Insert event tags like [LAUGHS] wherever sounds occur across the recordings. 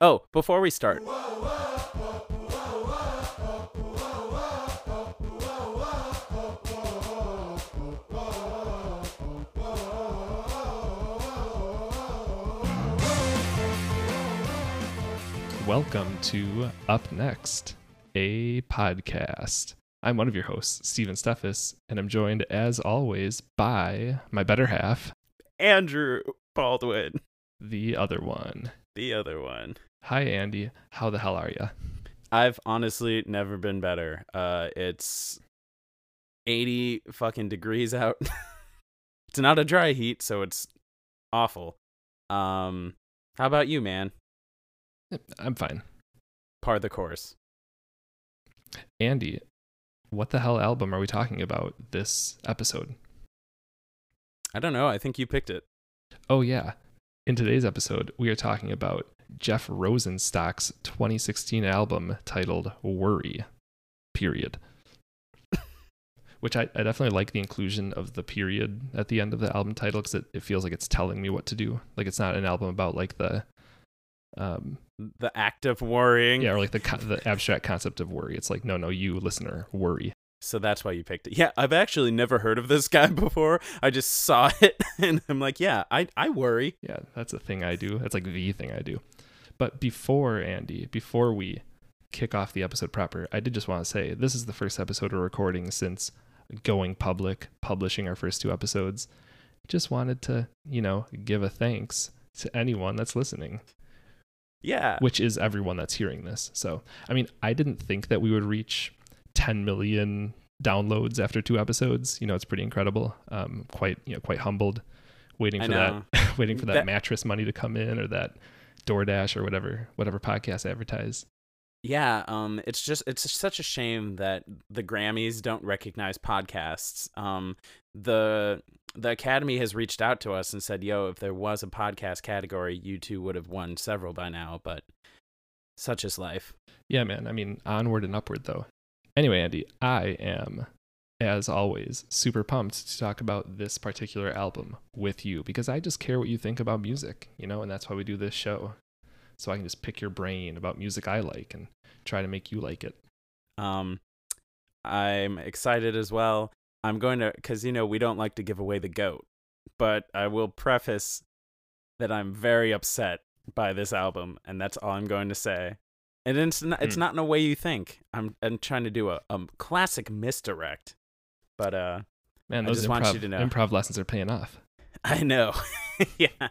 Oh, before we start, Welcome to Up Next, a podcast. I'm one of your hosts, Steven Steffes, and I'm joined, as always, by my better half, Andrew Baldwin, the other one. The other one. Hi, Andy. How the hell are you? I've honestly never been better. Uh, it's 80 fucking degrees out. [LAUGHS] it's not a dry heat, so it's awful. Um, how about you, man? I'm fine. Par the course. Andy, what the hell album are we talking about this episode? I don't know. I think you picked it. Oh, yeah. In today's episode, we are talking about Jeff Rosenstock's 2016 album titled Worry, period. [LAUGHS] Which I, I definitely like the inclusion of the period at the end of the album title because it, it feels like it's telling me what to do. Like it's not an album about like the, um, The act of worrying. yeah, or like the the abstract concept of worry. It's like no, no, you listener, worry. So that's why you picked it. Yeah, I've actually never heard of this [LAUGHS] guy before. I just saw [LAUGHS] it and I'm like, yeah, I, I worry. Yeah, that's a thing I do. That's like the thing I do. But before Andy, before we kick off the episode proper, I did just want to say this is the first episode we're recording since going public, publishing our first two episodes. Just wanted to, you know, give a thanks to anyone that's listening, Yeah. which is everyone that's hearing this. So, I mean, I didn't think that we would reach 10 million downloads after two episodes. You know, it's pretty incredible. Um, quite, you know, quite humbled, waiting for that, [LAUGHS] waiting for that, That- mattress money to come in or that DoorDash or whatever, whatever podcast advertise. Yeah, um, it's just it's such a shame that the Grammys don't recognize podcasts. Um, the the Academy has reached out to us and said, "Yo, if there was a podcast category, you two would have won several by now." But such is life. Yeah, man. I mean, onward and upward, though. Anyway, Andy, I am, as always, super pumped to talk about this particular album with you because I just care what you think about music, you know, and that's why we do this show. So I can just pick your brain about music I like and try to make you like it. Um, I'm excited as well. I'm going to because you know we don't like to give away the goat, but I will preface that I'm very upset by this album, and that's all I'm going to say. And it's not, it's Hmm. not in a way you think. I'm I'm trying to do a, a classic misdirect, but uh, Man, I those just want improv, you to know. improv lessons are paying off. [LAUGHS] I know. [LAUGHS] yeah.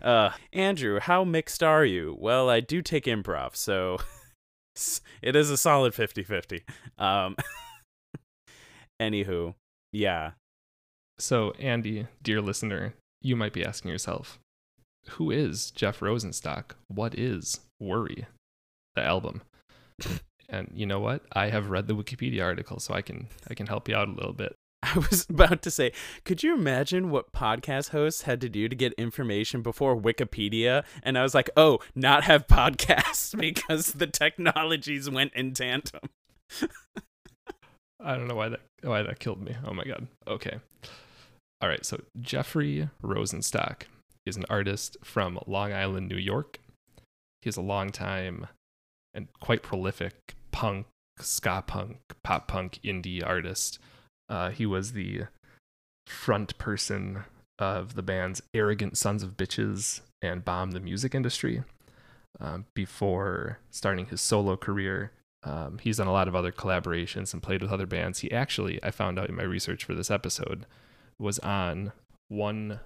Uh, Andrew, how mixed are you? Well, I do take improv, so [LAUGHS] it is a solid 50-50. Um, anywho, yeah. So, Andy, dear listener, you might be asking yourself, who is Jeff Rosenstock? What is Worry, the album? and you know what? I have read the Wikipedia article, so I can I can help you out a little bit. [LAUGHS] I was about to say, could you imagine what podcast hosts had to do to get information before Wikipedia? And I was like, oh, not have podcasts [LAUGHS] because the technologies went in tandem. [LAUGHS] I don't know why that why that killed me. Oh my god. Okay. All right, so Jeffrey Rosenstock is an artist from Long Island, New York. He is a long time and quite prolific punk, ska punk, pop punk, indie artist. Uh, he was the front person of the bands Arrogant Sons of Bitches and Bomb the Music Industry um, before starting his solo career. Um, he's done a lot of other collaborations and played with other bands. He actually, I found out in my research for this episode, was on one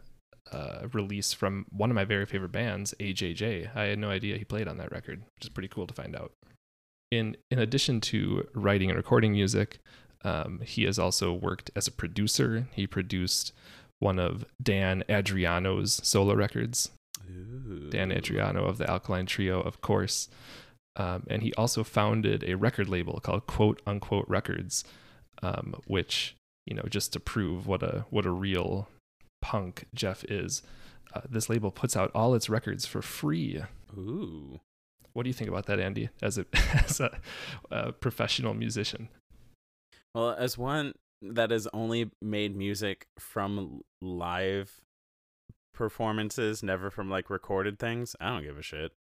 uh, release from one of my very favorite bands, AJJ. I had no idea he played on that record, which is pretty cool to find out. In in addition to writing and recording music, um, he has also worked as a producer. He produced one of Dan Andriano's solo records. Dan Andriano of the Alkaline Trio, of course. Um, and he also founded a record label called Quote Unquote Records, um, which you know just to prove what a what a real punk Jeff is. Uh, this label puts out all its records for free. Ooh. What do you think about that, Andy? As a [LAUGHS] as a, professional musician, Well, as one that has only made music from live performances, never from like recorded things, I don't give a shit.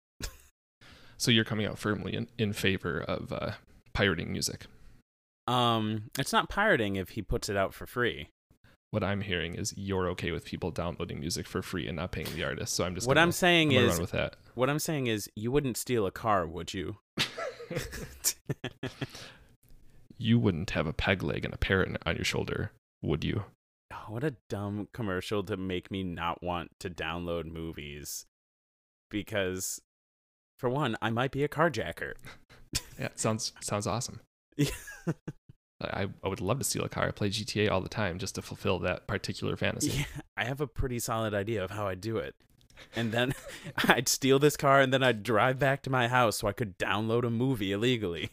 So you're coming out firmly in, in favor of uh, pirating music. Um, it's not pirating if he puts it out for free. What I'm hearing is you're okay with people downloading music for free and not paying the artist. So I'm just What gonna, I'm saying I'm is, with that. what I'm saying is, you wouldn't steal a car, would you? [LAUGHS] you wouldn't have a peg leg and a parrot on your shoulder, would you? Oh, what a dumb commercial to make me not want to download movies. Because, for one, I might be a carjacker. [LAUGHS] Yeah, sounds sounds awesome. [LAUGHS] I, I would love to steal a car. I play GTA all the time just to fulfill that particular fantasy. Yeah, [LAUGHS] I have a pretty solid idea of how I'd do it. And then [LAUGHS] I'd steal this car and then I'd drive back to my house so I could download a movie illegally.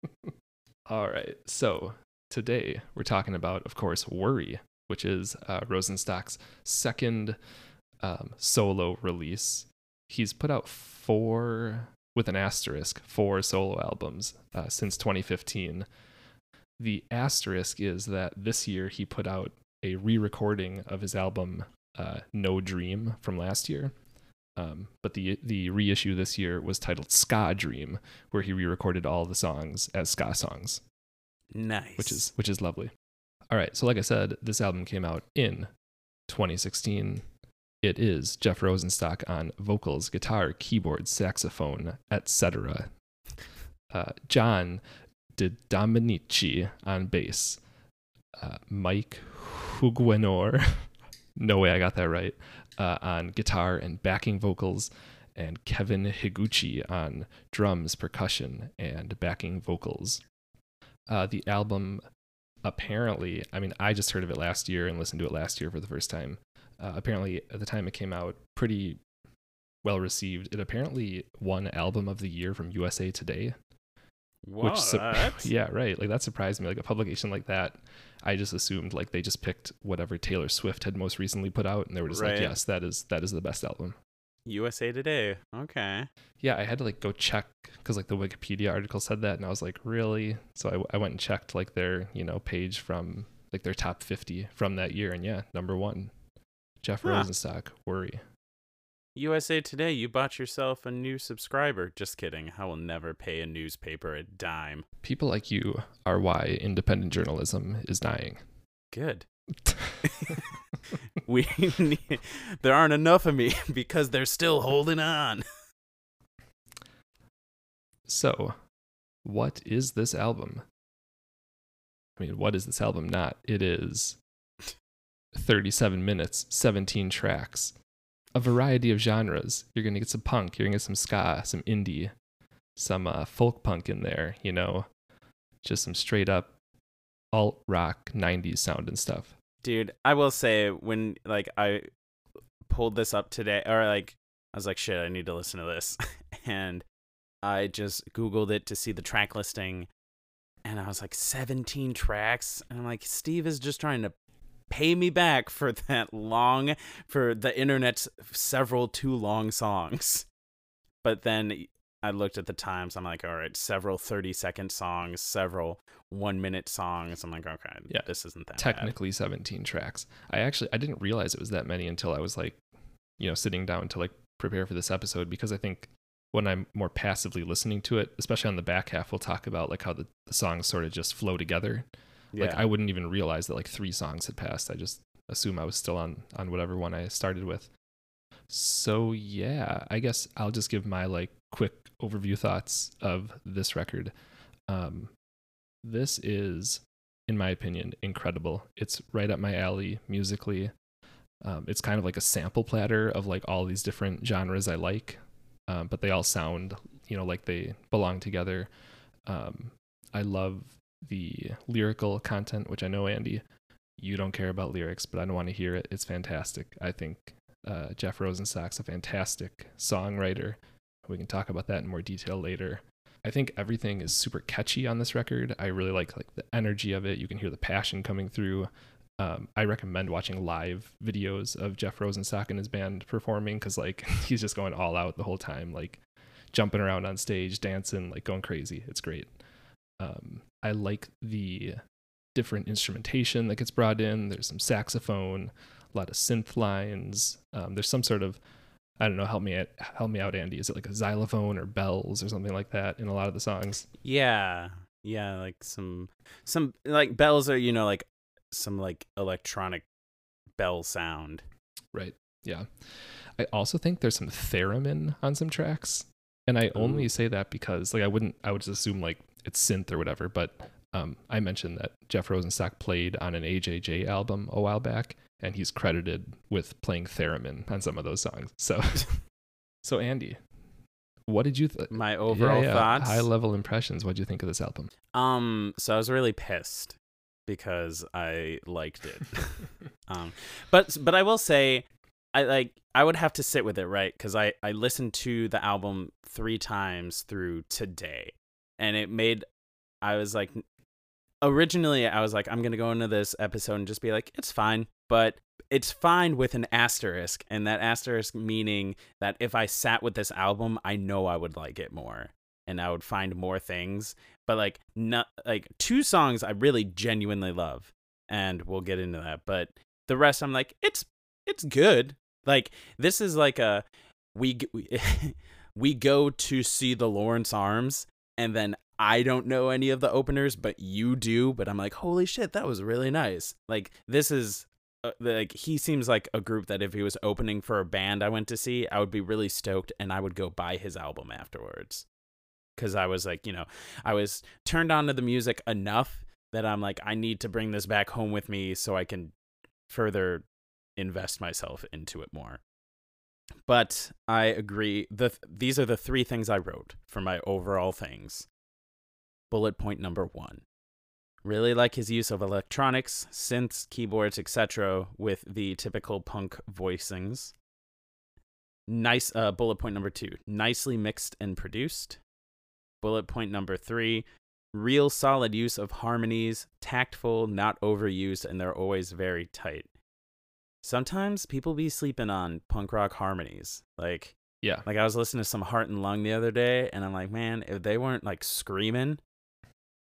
[LAUGHS] All right. So today we're talking about, of course, Worry, which is uh, Rosenstock's second um, solo release. He's put out four, with an asterisk, four solo albums uh, since 2015. The asterisk is that this year he put out a re recording of his album uh, No Dream from last year. Um, but the the reissue this year was titled Ska Dream, where he re-recorded all the songs as ska songs, Nice. which is which is lovely. All right, so like I said, this album came out in 2016. It is Jeff Rosenstock on vocals, guitar, keyboard, saxophone, etc. Uh, John De Dominici on bass, uh, Mike Huguenor, [LAUGHS] no way I got that right, uh, on guitar and backing vocals, and Kevin Higuchi on drums, percussion, and backing vocals. Uh, the album apparently, I mean, I just heard of it last year and listened to it last year for the first time. Uh, apparently, at the time it came out, pretty well received. It apparently won Album of the Year from USA Today. What? su- [LAUGHS] yeah, right. Like that surprised me. Like a publication like that, I just assumed like they just picked whatever Taylor Swift had most recently put out, and they were just Right. like, yes, that is that is the best album. USA Today. Okay. Yeah, I had to like go check because like the Wikipedia article said that, and I was like, really? So I, I went and checked like their you know page from like their top fifty from that year, and yeah, number one, Jeff Huh. Rosenstock, Worry. USA Today, you bought yourself a new subscriber. Just kidding. I will never pay a newspaper a dime. People like you are why independent journalism is dying. Good. [LAUGHS] [LAUGHS] We need, there aren't enough of me [LAUGHS] because they're still holding on. So, what is this album? I mean, what is this album not? It is 37 minutes, 17 tracks, a variety of genres. You're to get some punk, you're to get some ska, some indie, some uh, folk punk in there, you know, just some straight up alt rock 90s sound and stuff. Dude, I will say when like I pulled this up today or like I was like shit, I need to listen to this. [LAUGHS] and I just googled it to see the track listing and I was like 17 tracks and I'm like Steve is just trying to pay me back for [LAUGHS] that long for the internet's several too long songs. But then I looked at the times. I'm like, all right, several 30 second songs, several one minute songs. I'm like, okay, Yeah, this isn't that bad. technically 17 tracks. I actually I didn't realize it was that many until I was like, you know, sitting down to like prepare for this episode because I think when I'm more passively listening to it, especially on the back half, we'll talk about like how the, the songs sort of just flow together. Like Yeah. I wouldn't even realize that like three songs had passed. I just assume I was still on on whatever one I started with. So yeah, I guess I'll just give my like quick overview thoughts of this record. Um, this is, in my opinion, incredible. It's right up my alley musically. Um, it's kind of like a sample platter of like all these different genres I like, um, but they all sound, you know, like they belong together. Um, I love the lyrical content, which I know Andy, you don't care about lyrics, but I don't want to hear it. It's fantastic. I think uh, Jeff Rosenstock's a fantastic songwriter. We can talk about that in more detail later. I think everything is super catchy on this record. I really like like the energy of it. You can hear the passion coming through. Um, I recommend watching live videos of Jeff Rosenstock and his band performing because like [LAUGHS] he's just going all out the whole time, like jumping around on stage, dancing, like going crazy. It's great. Um, I like the different instrumentation that gets brought in. There's some saxophone, a lot of synth lines. Um, there's some sort of I don't know. Help me out, help me out, Andy. Is it like a xylophone or bells or something like that in a lot of the songs? Yeah. Yeah, like some some like bells are, you know, like some like electronic bell sound. Right. Yeah. I also think there's some theremin on some tracks. And I only Ooh. say that because like I wouldn't I would just assume like it's synth or whatever, but um, I mentioned that Jeff Rosenstock played on an AJJ album a while back, and he's credited with playing theremin on some of those songs. So, [LAUGHS] so Andy, what did you th- My yeah, overall yeah, thoughts. high level impressions? What did you think of this album? Um, so I was really pissed because I liked it. [LAUGHS] um, but but I will say, I like I would have to sit with it, right? Because I I listened to the album three times through today, and it made I was like, originally I was like, I'm gonna go into this episode and just be like, it's fine, but it's fine with an asterisk, and that asterisk meaning that if I sat with this album, I know I would like it more, and I would find more things but like not like two songs I really genuinely love, and we'll get into that. But the rest, I'm like, it's it's good. Like this is like a we, [LAUGHS] we go to see the Lawrence Arms, and then I don't know any of the openers, but you do. But I'm like, holy shit, that was really nice. Like this is. Uh, like he seems like a group that if he was opening for a band I went to see, I would be really stoked and I would go buy his album afterwards because I was like, you know, I was turned on to the music enough that I'm like, I need to bring this back home with me so I can further invest myself into it more. But I agree. The these are the three things I wrote for my overall things. Bullet point number one. Really like his use of electronics, synths, keyboards, etc., with the typical punk voicings. Nice. Uh, bullet point number two. Nicely mixed and produced bullet point number three real solid use of harmonies tactful not overused and they're always very tight sometimes people be sleeping on punk rock harmonies like Yeah, like i was listening to some heart and lung the other day and i'm like man if they weren't like screaming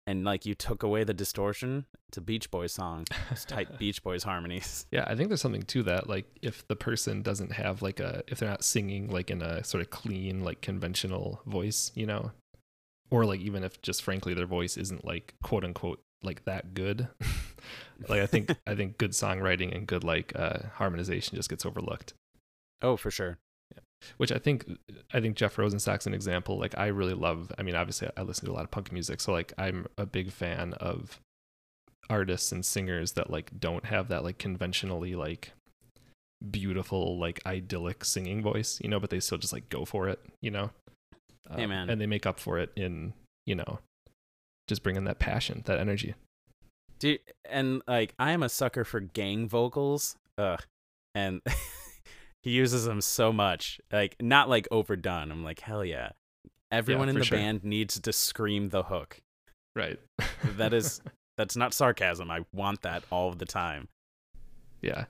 and like you took away the distortion it's a beach boys song it's tight [LAUGHS] beach boys harmonies Yeah, I think there's something to that. Like if the person doesn't have like a if they're not singing like in a sort of clean, like conventional voice, you know, or like even if just frankly their voice isn't like quote unquote like that good. [LAUGHS] like I think I think good songwriting and good like uh harmonization just gets overlooked. oh for sure. Which I think I think Jeff Rosenstock's an example. Like I really love I mean obviously I listen to a lot of punk music, so like I'm a big fan of artists and singers that like don't have that like conventionally like beautiful like idyllic singing voice you know but they still just like go for it you know? Um, and they make up for it in you know just bringing that passion that energy Dude, and like I am a sucker for gang vocals. Ugh. And [LAUGHS] he uses them so much. Like not like overdone. I'm like, hell yeah. Everyone in the sure. band needs to scream the hook. right That is [LAUGHS] that's not sarcasm. I want that all the time. yeah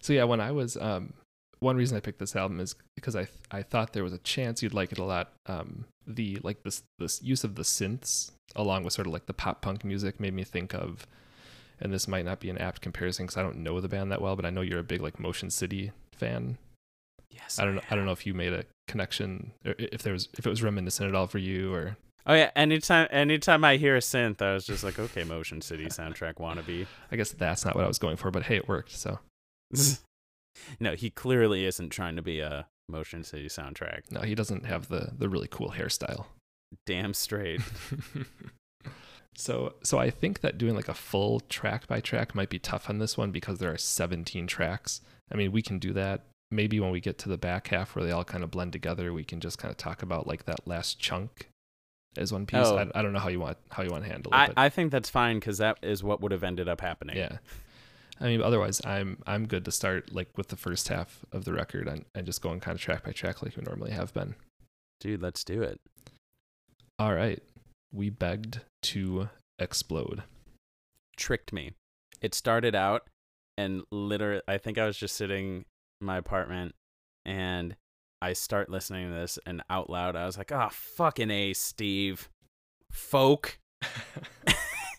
so yeah when i was um one reason i picked this album is because i i thought there was a chance you'd like it a lot um the like this this use of the synths along with sort of like the pop punk music made me think of and this might not be an apt comparison because i don't know the band that well but i know you're a big like motion city fan Yes. i don't know i don't know if you made a connection or if there was if it was reminiscent at all for you or Oh yeah, anytime anytime I hear a synth, I was just like, okay, Motion City soundtrack wannabe. i guess that's not what i was going for but hey it worked so [LAUGHS] no, he clearly isn't trying to be a Motion City soundtrack. no he doesn't have the the really cool hairstyle Damn straight. [LAUGHS] [LAUGHS] so so I think that doing like a full track by track might be tough on this one because there are 17 tracks. I mean, we can do that. Maybe when we get to the back half where they all kind of blend together, we can just kind of talk about like that last chunk as one piece. Oh. I, I don't know how you want how you want to handle it, I, but I think that's fine because that is what would have ended up happening. yeah. I mean, otherwise, I'm I'm good to start like with the first half of the record and, and just going kind of track by track like we normally have been. Dude, let's do it. All right, we begged to explode. Tricked me. It started out and literally, I think I was just sitting in my apartment and I start listening to this and out loud, I was like, oh, fucking A, Steve. Folk. [LAUGHS]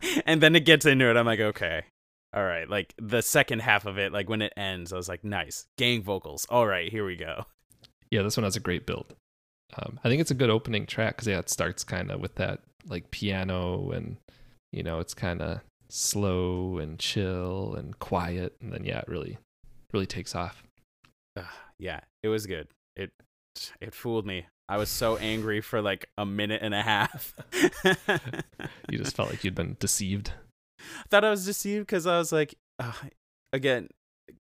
[LAUGHS] and then it gets into it. I'm like, okay. All right. Like the second half of it, like when it ends, I was like, nice. Gang vocals. All right, here we go. Yeah, this one has a great build. Um, I think it's a good opening track because yeah, it starts kind of with that like piano and you know it's kind of slow and chill and quiet, and then yeah, it really really takes off. Ugh, yeah, it was good. It it fooled me. I was so angry for like a minute and a half. [LAUGHS] You just felt like you'd been deceived. [LAUGHS] thought I was deceived because I was like, uh, again,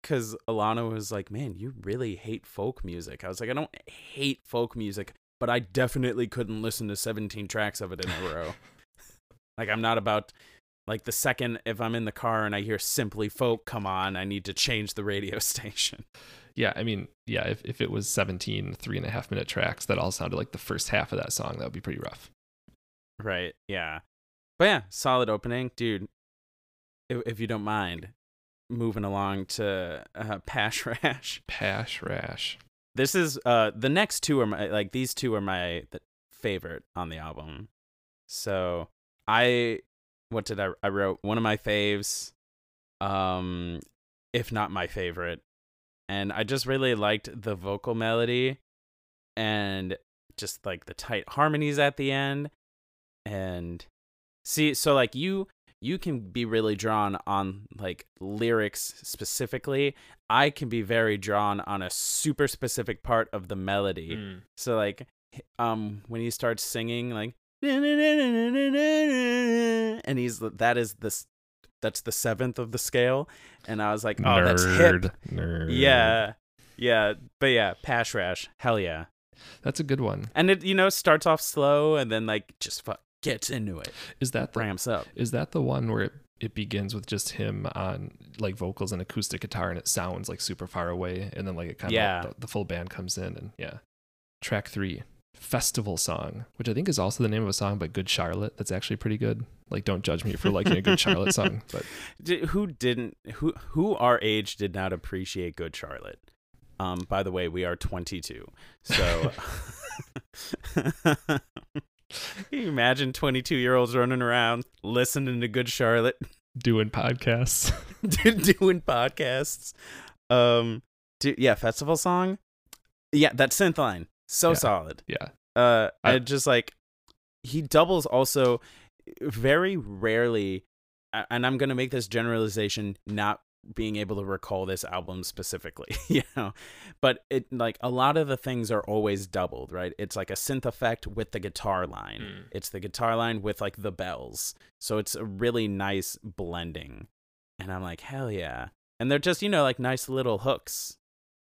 because Alana was like, man, you really hate folk music. I was like, I don't hate folk music, but I definitely couldn't listen to 17 tracks of it in a row. [LAUGHS] like, I'm not about, like, the second if I'm in the car and I hear Simply Folk come on, I need to change the radio [LAUGHS] station. Yeah, I mean, yeah, if, if it was 17 three and a half minute tracks that all sounded like the first half of that song, that would be pretty rough. Right. Yeah. But yeah, solid opening. Dude, if, if you don't mind, moving along to uh, [LAUGHS] Pash Rash. Pash Rash. This is uh the next two are my like these two are my favorite on the album. So I what did I I wrote one of my faves, um, if not my favorite, and I just really liked the vocal melody, and just like the tight harmonies at the end, and see so like you you can be really drawn on like lyrics specifically. I can be very drawn on a super specific part of the melody. Mm. so like um when he starts singing like and he's that is this that's the seventh of the scale. And i was like oh that's hip. Nerd, Nerd. yeah. Yeah. But yeah pash rash. Hell yeah. That's a good one. and it you know starts off slow and then like just fu- gets into it Is that the, ramps up is that the one where it, it begins with just him on like vocals and acoustic guitar and it sounds like super far away and then like it kind of Yeah. the, the full band comes in and yeah. Track 3, Festival Song, which I think is also the name of a song by Good Charlotte. That's actually pretty good. Like don't judge me for liking a Good Charlotte song, [LAUGHS] but Di- who didn't who who our age did not appreciate good charlotte um by the way we are 22 so [LAUGHS] [LAUGHS] can you imagine 22 year olds running around listening to good charlotte [LAUGHS] doing podcasts. doing podcasts um do, yeah festival song yeah that synth line so Yeah. solid yeah. uh I- and just like he doubles also very rarely and i'm gonna make this generalization not being able to recall this album specifically [LAUGHS] you know? But it like a lot of the things are always doubled right? It's like a synth effect with the guitar line. Mm. it's the guitar line with like the bells. So it's a really nice blending. And i'm like hell yeah. And they're just you know like nice little hooks.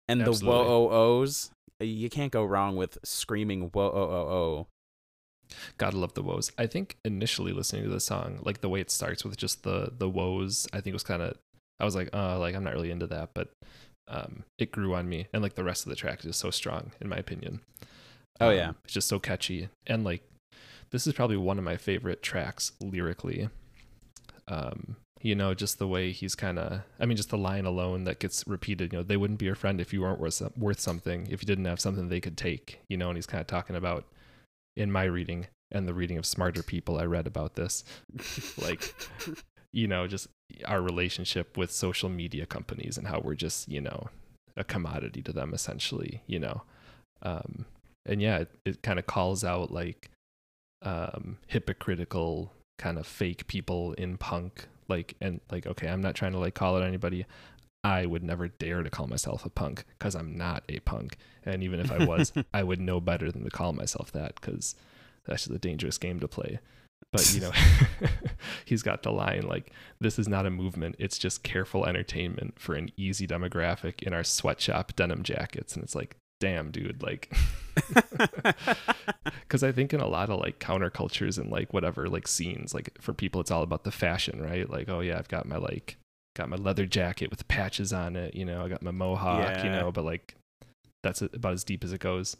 And the Absolutely. whoa oh ohs you can't go wrong with screaming whoa oh oh oh Gotta love the woes. I think initially listening to the song, like the way it starts with just the the woes, I think was kind of I was like, oh, like I'm not really into that, but um, it grew on me, and like the rest of the track is just so strong, in my opinion. Oh, Um, yeah. it's just so catchy, and like this is probably one of my favorite tracks lyrically. Um, you know, just the way he's kind of, I mean, just the line alone that gets repeated. You know, they wouldn't be your friend if you weren't worth worth something, if you didn't have something they could take. You know, and he's kind of talking about in my reading and the reading of smarter people I read about this, like [LAUGHS] you know, just our relationship with social media companies and how we're just, you know, a commodity to them essentially, you know. Um, and yeah, it, it kind of calls out like um, hypocritical kind of fake people in punk. Like, and like, okay, I'm not trying to like call out anybody. I would never dare to call myself a punk because I'm not a punk. And even if I was, [LAUGHS] I would know better than to call myself that because that's just a dangerous game to play. But, you know, [LAUGHS] he's got the line like, this is not a movement. It's just careful entertainment for an easy demographic in our sweatshop denim jackets. And it's like, damn, dude, like, [LAUGHS] [LAUGHS] because I think in a lot of like countercultures and like whatever like scenes, like for people, it's all about the fashion, right? Like, oh yeah, I've got my like, got my leather jacket with patches on it, you know, I got my mohawk, you know, but like, that's about as deep as it goes.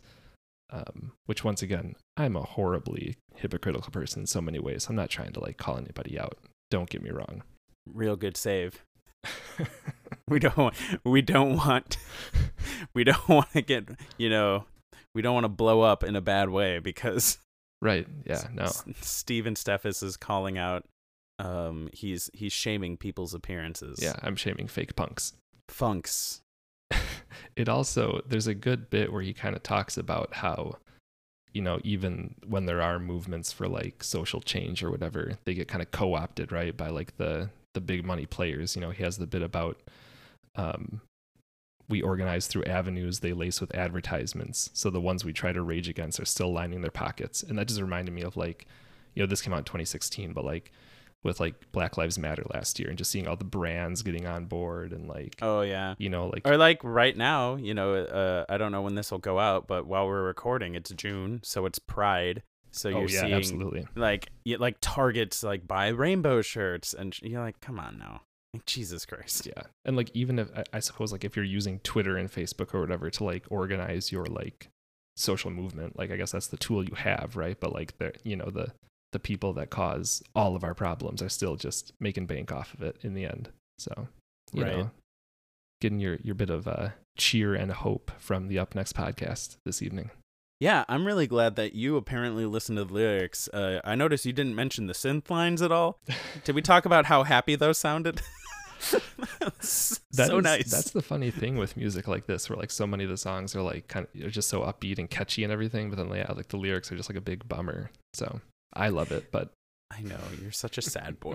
Um, which once again, I'm a horribly hypocritical person in so many ways. I'm not trying to like call anybody out. Don't get me wrong. Real good save. [LAUGHS] We don't want, we don't want [LAUGHS] we don't want to get, you know, we don't want to blow up in a bad way because right. Yeah. No. S- Steven Steffes is calling out um he's he's shaming people's appearances. Yeah. I'm shaming fake punks. Funks. It also there's a good bit where he kind of talks about how you know even when there are movements for like social change or whatever they get kind of co-opted right by like the the big money players. You know he has the bit about um we organize through avenues they lace with advertisements. So the ones we try to rage against are still lining their pockets. And that just reminded me of like you know this came out in 2016 but like with like Black Lives Matter last year and just seeing all the brands getting on board and like Oh yeah. you know like Or like right now, you know, uh, I don't know when this will go out, but while we're recording, it's June, so it's Pride. So oh you're yeah seeing absolutely like you, like Targets like buy rainbow shirts, and sh- you're like, come on now, like, Jesus Christ. yeah and like even if I, I suppose like if you're using Twitter and Facebook or whatever to like organize your like social movement like I guess that's the tool you have right but like the you know the the people that cause all of our problems are still just making bank off of it in the end so you Right. know getting your your bit of uh cheer and hope from the up next podcast this evening Yeah, I'm really glad that you apparently listened to the lyrics. Uh, I noticed you didn't mention the synth lines at all. [LAUGHS] Did we talk about how happy those sounded? That's [LAUGHS] That so is- nice. That's the funny thing with music like this, where like so many of the songs are like kind of are just so upbeat and catchy and everything, but then yeah, like the lyrics are just like a big bummer. So I love it, but I know you're such a sad boy.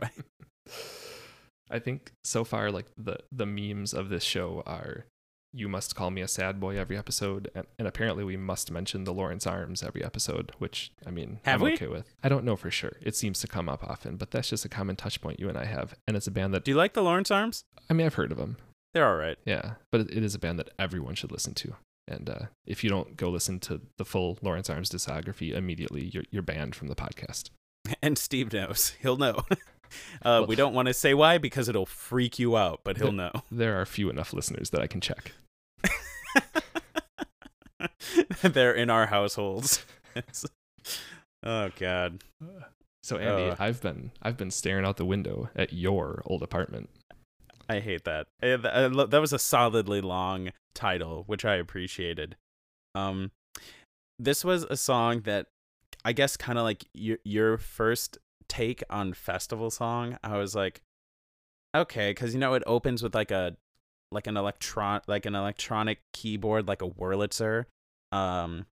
[LAUGHS] I think so far like the the memes of this show are you must call me a sad boy every episode and, and apparently we must mention the Lawrence Arms every episode which I mean Have I'm we? okay with I don't know for sure it seems to come up often but that's just a common touch point you and I have and it's a band that Do you like the Lawrence Arms? I mean I've heard of them They're all right. Yeah, but it, it is a band that everyone should listen to. And uh, if you don't go listen to the full Lawrence Arms discography immediately, you're you're banned from the podcast. [LAUGHS] And Steve knows. He'll know. [LAUGHS] uh, we don't want to say why because it'll freak you out, but he'll know. There are few enough listeners that I can check. [LAUGHS] They're in our households. oh God. So Andy, Uh. I've been I've been staring out the window at your old apartment. I hate that. Uh, I That was a solidly long title, which I appreciated. Um, this was a song that I guess kind of like your your first take on festival song. I was like, okay, because you know it opens with like a like an electron like an electronic keyboard, like a Wurlitzer, um,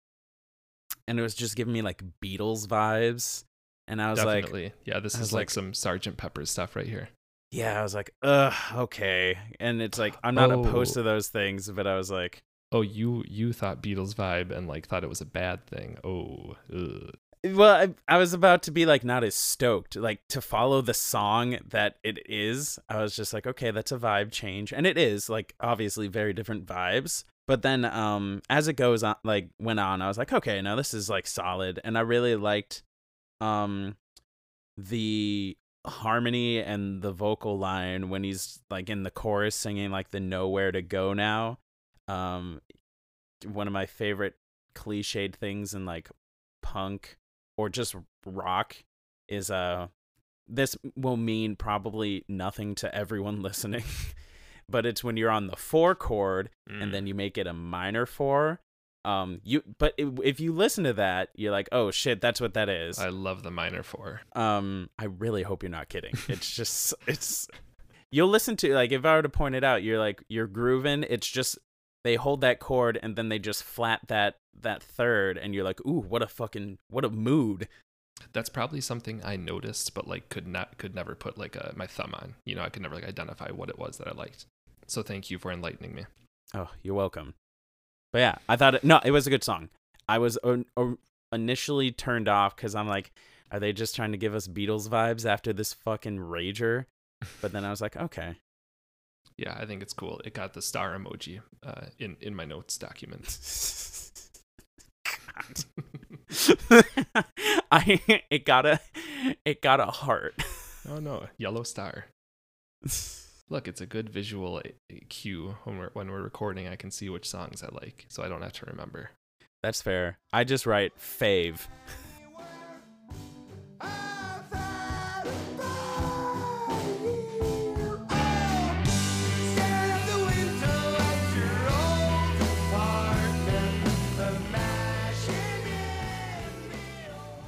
and it was just giving me like Beatles vibes. And I was like, yeah. This is like, like- some Sergeant Pepper's stuff right here. Yeah, I was like, ugh, okay. And it's like I'm not opposed Oh. to those things, but I was like, Oh, you you thought Beatles vibe and like thought it was a bad thing. Oh, ugh. well, I, I was about to be like not as stoked, like to follow the song that it is. I was just like, okay, that's a vibe change, and it is like obviously very different vibes. But then, um, as it goes on, like went on, I was like, okay, now this is like solid, and I really liked, um, the harmony and the vocal line when he's like in the chorus singing like the nowhere to go now um one of my favorite cliched things in like punk or just rock is uh this will mean probably nothing to everyone [LAUGHS] listening but it's when you're on the four chord Mm. and then you make it a minor four um you but if you listen to that you're like oh shit that's what that is I love the minor four. um i really hope you're not kidding it's just [LAUGHS] it's you'll listen to like if i were to point it out you're like you're grooving it's just they hold that chord and then they just flat that that third and you're like ooh what a fucking what a mood That's probably something I noticed, but like could not could never put like a, my thumb on. You know, I could never like identify what it was that I liked. So thank you for enlightening me. oh you're welcome but yeah i thought it, no it was a good song i was uh, uh, initially turned off because i'm like are they just trying to give us beatles vibes after this fucking rager but then i was like okay Yeah, I think it's cool. It got the star emoji uh, in in my notes document. [LAUGHS] [LAUGHS] I it got a it got a heart. oh no, yellow star. [LAUGHS] Look, it's a good visual uh, cue when we're when we're recording. I can see which songs I like, so I don't have to remember. That's fair. I just write fave.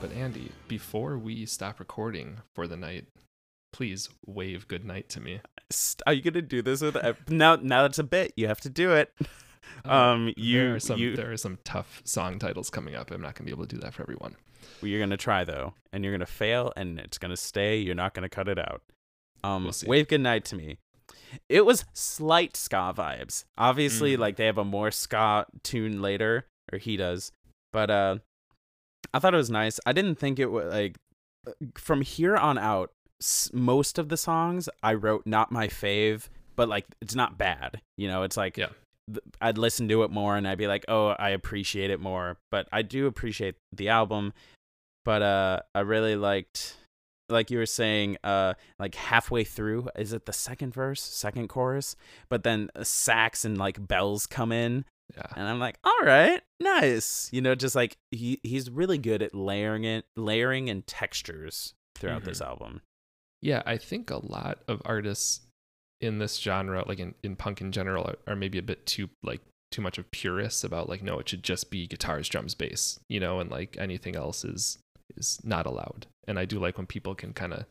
But Andy, before we stop recording for the night, please wave good night to me. Are you gonna do this with ev- now? Now it's a bit. You have to do it. [LAUGHS] um, you there are some you there are some tough song titles coming up. I'm not gonna be able to do that for everyone. you're gonna try though, and you're gonna fail, and it's gonna stay. You're not gonna cut it out. Um, We'll wave goodnight to me. It was slight ska vibes. Obviously, Mm. like they have a more ska tune later, or he does. But uh, I thought it was nice. I didn't think it was like from here on out. Most of the songs I wrote not my fave, but like it's not bad. You know, it's like Yeah. I'd listen to it more and I'd be like, oh, I appreciate it more. But I do appreciate the album. But uh, I really liked, like you were saying, uh, like halfway through, is it the second verse, second chorus? But then sax and like bells come in, Yeah. and I'm like, all right, nice. You know, just like he he's really good at layering it, layering and textures throughout this album. Yeah, I think a lot of artists in this genre, like in, in punk in general, are, are maybe a bit too like too much of purists about like no, it should just be guitars, drums, bass, you know, and like anything else is is not allowed. And I do like when people can kind of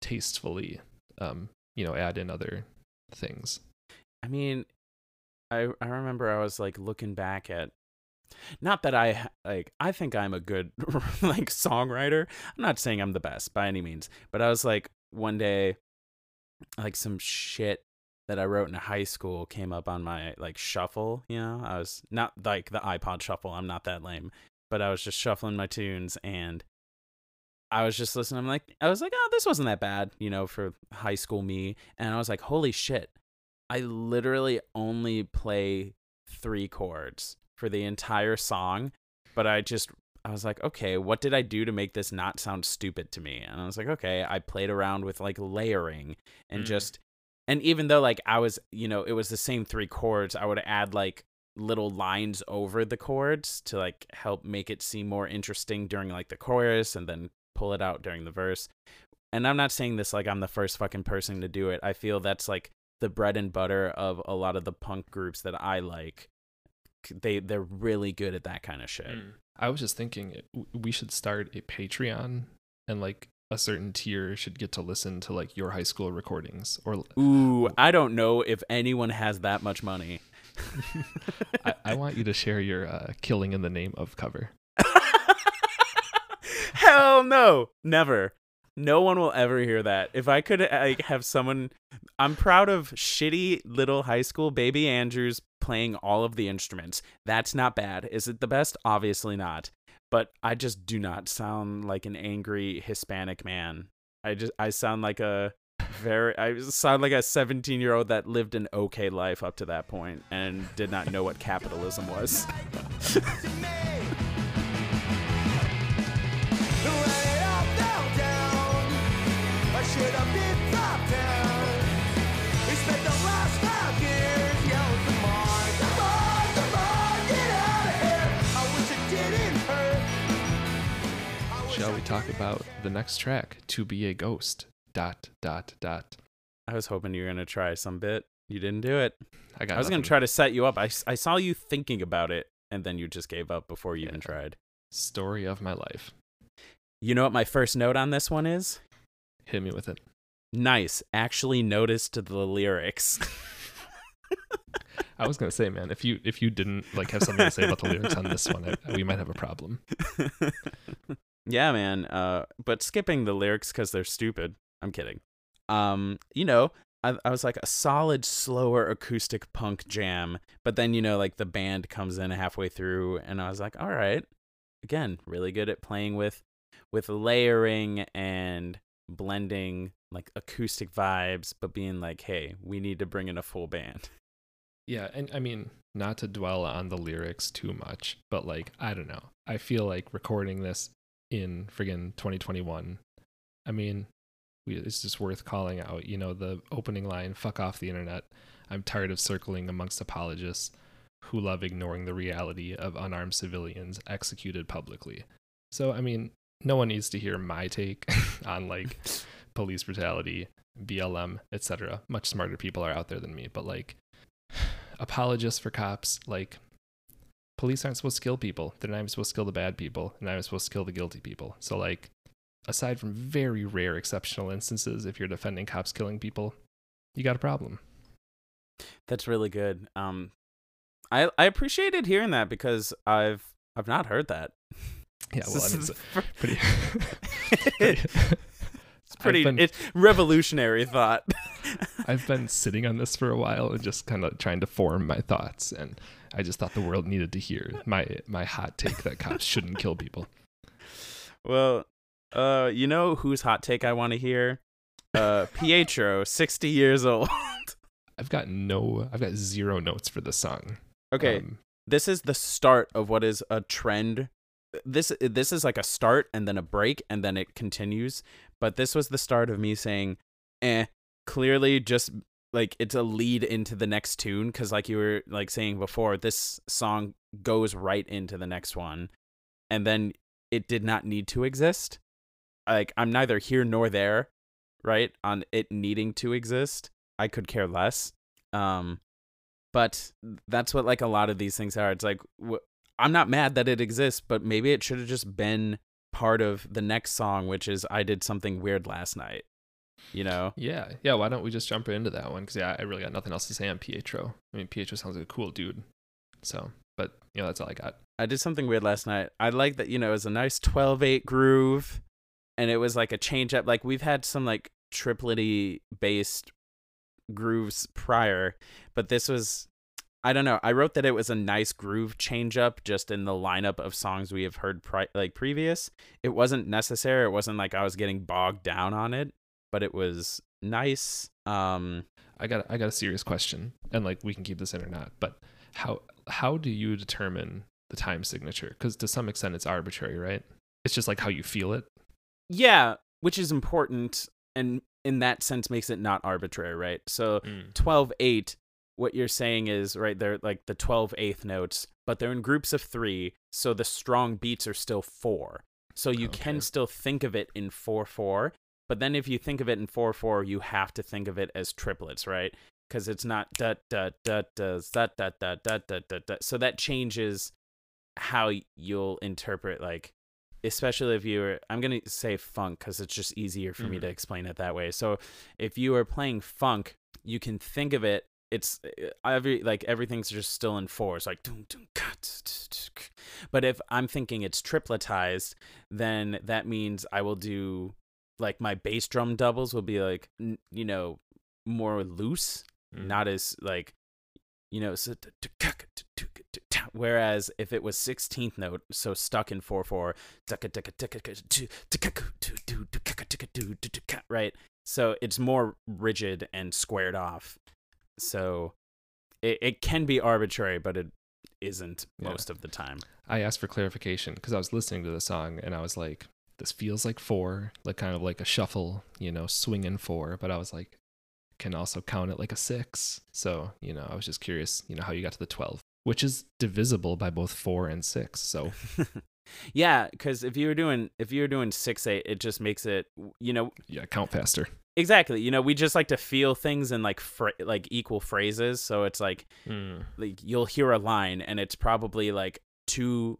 tastefully, um, you know, add in other things. I mean, I I remember I was like looking back at not that I like I think I'm a good [LAUGHS] like songwriter. I'm not saying I'm the best by any means, but I was like one day like some shit that I wrote in high school came up on my like shuffle, you know? I was not like the iPod shuffle. I'm not that lame, but I was just shuffling my tunes and I was just listening. I'm like, I was like, oh, this wasn't that bad, you know, for high school me. And I was like, holy shit. I literally only play three chords for the entire song, but I just I was like, okay, what did I do to make this not sound stupid to me? And I was like, okay, I played around with like layering and Mm. just and even though like I was, you know, it was the same three chords, I would add like little lines over the chords to like help make it seem more interesting during like the chorus and then pull it out during the verse. And I'm not saying this like I'm the first fucking person to do it. I feel that's like the bread and butter of a lot of the punk groups that I like. They they're really good at that kind of shit. I was just thinking we should start a Patreon and like a certain tier should get to listen to like your high school recordings or Ooh, I don't know if anyone has that much money. [LAUGHS] I, I want you to share your uh, killing in the name of cover. [LAUGHS] Hell no, never. No one will ever hear that. If I could uh, like have someone, I'm proud of shitty little high school baby Andrews playing all of the instruments. That's not bad. Is it the best? Obviously not. But I just do not sound like an angry Hispanic man. I just I sound like a very I sound like a 17 year old that lived an okay life up to that point and did not know what capitalism was. [LAUGHS] Shall we talk about the next track, To Be a Ghost? Dot, dot, dot. I was hoping you were gonna try some bit. You didn't do it. I got I was gonna try to set you up. I, I saw you thinking about it, and then you just gave up before you even tried. Story of my life. You know what my first note on this one is? Hit me with it. Nice. Actually noticed the lyrics. [LAUGHS] I was gonna say, man, if you if you didn't like have something to say about the lyrics on this one, I, we might have a problem. [LAUGHS] yeah, man. Uh, but skipping the lyrics because they're stupid. I'm kidding. Um, you know, I, I was like a solid, slower acoustic punk jam, but then you know, like the band comes in halfway through, and I was like, all right, again, really good at playing with with layering and blending like acoustic vibes, but being like, hey, we need to bring in a full band. [LAUGHS] Yeah, and I mean, not to dwell on the lyrics too much, but like, I don't know. I feel like recording this in friggin' 2021. I mean, we, it's just worth calling out. You know, the opening line, fuck off the internet. I'm tired of circling amongst apologists who love ignoring the reality of unarmed civilians executed publicly. So, I mean, no one needs to hear my take [LAUGHS] on like police brutality, BLM, etc. Much smarter people are out there than me, but like [SIGHS] apologists for cops, like police aren't supposed to kill people. They're not even supposed to kill the bad people. Not even supposed to kill the guilty people. So like aside from very rare exceptional instances, if you're defending cops killing people, you got a problem. That's really good. Um, I I appreciated hearing that because I've I've not heard that. [LAUGHS] Yeah, well, I mean, it's fir- [LAUGHS] pretty. [LAUGHS] it's pretty been- it's revolutionary thought. [LAUGHS] I've been sitting on this for a while and just kind of trying to form my thoughts, and I just thought the world needed to hear my my hot take that cops shouldn't kill people. well, uh, you know whose hot take I want to hear? Uh, Pietro, sixty years old. I've got no, I've got zero notes for the song. okay, Um, this is the start of what is a trend. This this is like a start and then a break and then it continues. But this was the start of me saying, "Eh." Clearly, just like it's a lead into the next tune because, like you were like saying before, this song goes right into the next one, and then it did not need to exist. Like I'm neither here nor there, right? On it needing to exist, I could care less. Um, but that's what like a lot of these things are it's like i'm not mad that it exists but maybe it should have just been part of the next song which is i did something weird last night you know yeah, yeah. Why don't we just jump into that one? Because yeah, I really got nothing else to say on Pietro. I mean, Pietro sounds like a cool dude. So, but you know, that's all I got. i did something weird last night i like that you know it was a nice 12-8 groove and it was like a change up like we've had some like triplety based grooves prior but this was I don't know. I wrote that it was a nice groove change up just in the lineup of songs we have heard pri- like previous. It wasn't necessary. It wasn't like I was getting bogged down on it, but it was nice. Um I got I got a serious question, and like we can keep this in or not. But how how do you determine the time signature? Because to some extent, it's arbitrary, right? It's just like how you feel it. yeah, which is important and in that sense makes it not arbitrary, right? So Mm. 12 8 what you're saying is right they're like the 12 eighth notes but they're in groups of three so the strong beats are still four so you Okay. can still think of it in 4 4 but then if you think of it in 4 4 you have to think of it as triplets right because it's not da da da da da da da da da da da so that changes how you'll interpret like especially if you're i'm going to say funk because it's just easier for me Mhm. to explain it that way so if you are playing funk you can think of it it's eh, every like everything's just still in fours like but if i'm thinking it's tripletized then that means i will do like my bass drum doubles will be like you know more loose mm. not as like you know so whereas if it was 16th note so stuck in 4-4 right? So it's more rigid and squared off so it, it can be arbitrary but it isn't Yeah. most of the time I asked for clarification because I was listening to the song and I was like, this feels like four, like kind of like a shuffle, you know, swinging four. But I was like, can also count it like a six. So, you know, I was just curious, you know, how you got to the 12, which is divisible by both four and six. So, [LAUGHS] yeah because if you were doing if you were doing 6 8 it just makes it you know yeah, count faster. Exactly you know we just like to feel things in like fra- like equal phrases so it's like Mm. like you'll hear a line and it's probably like two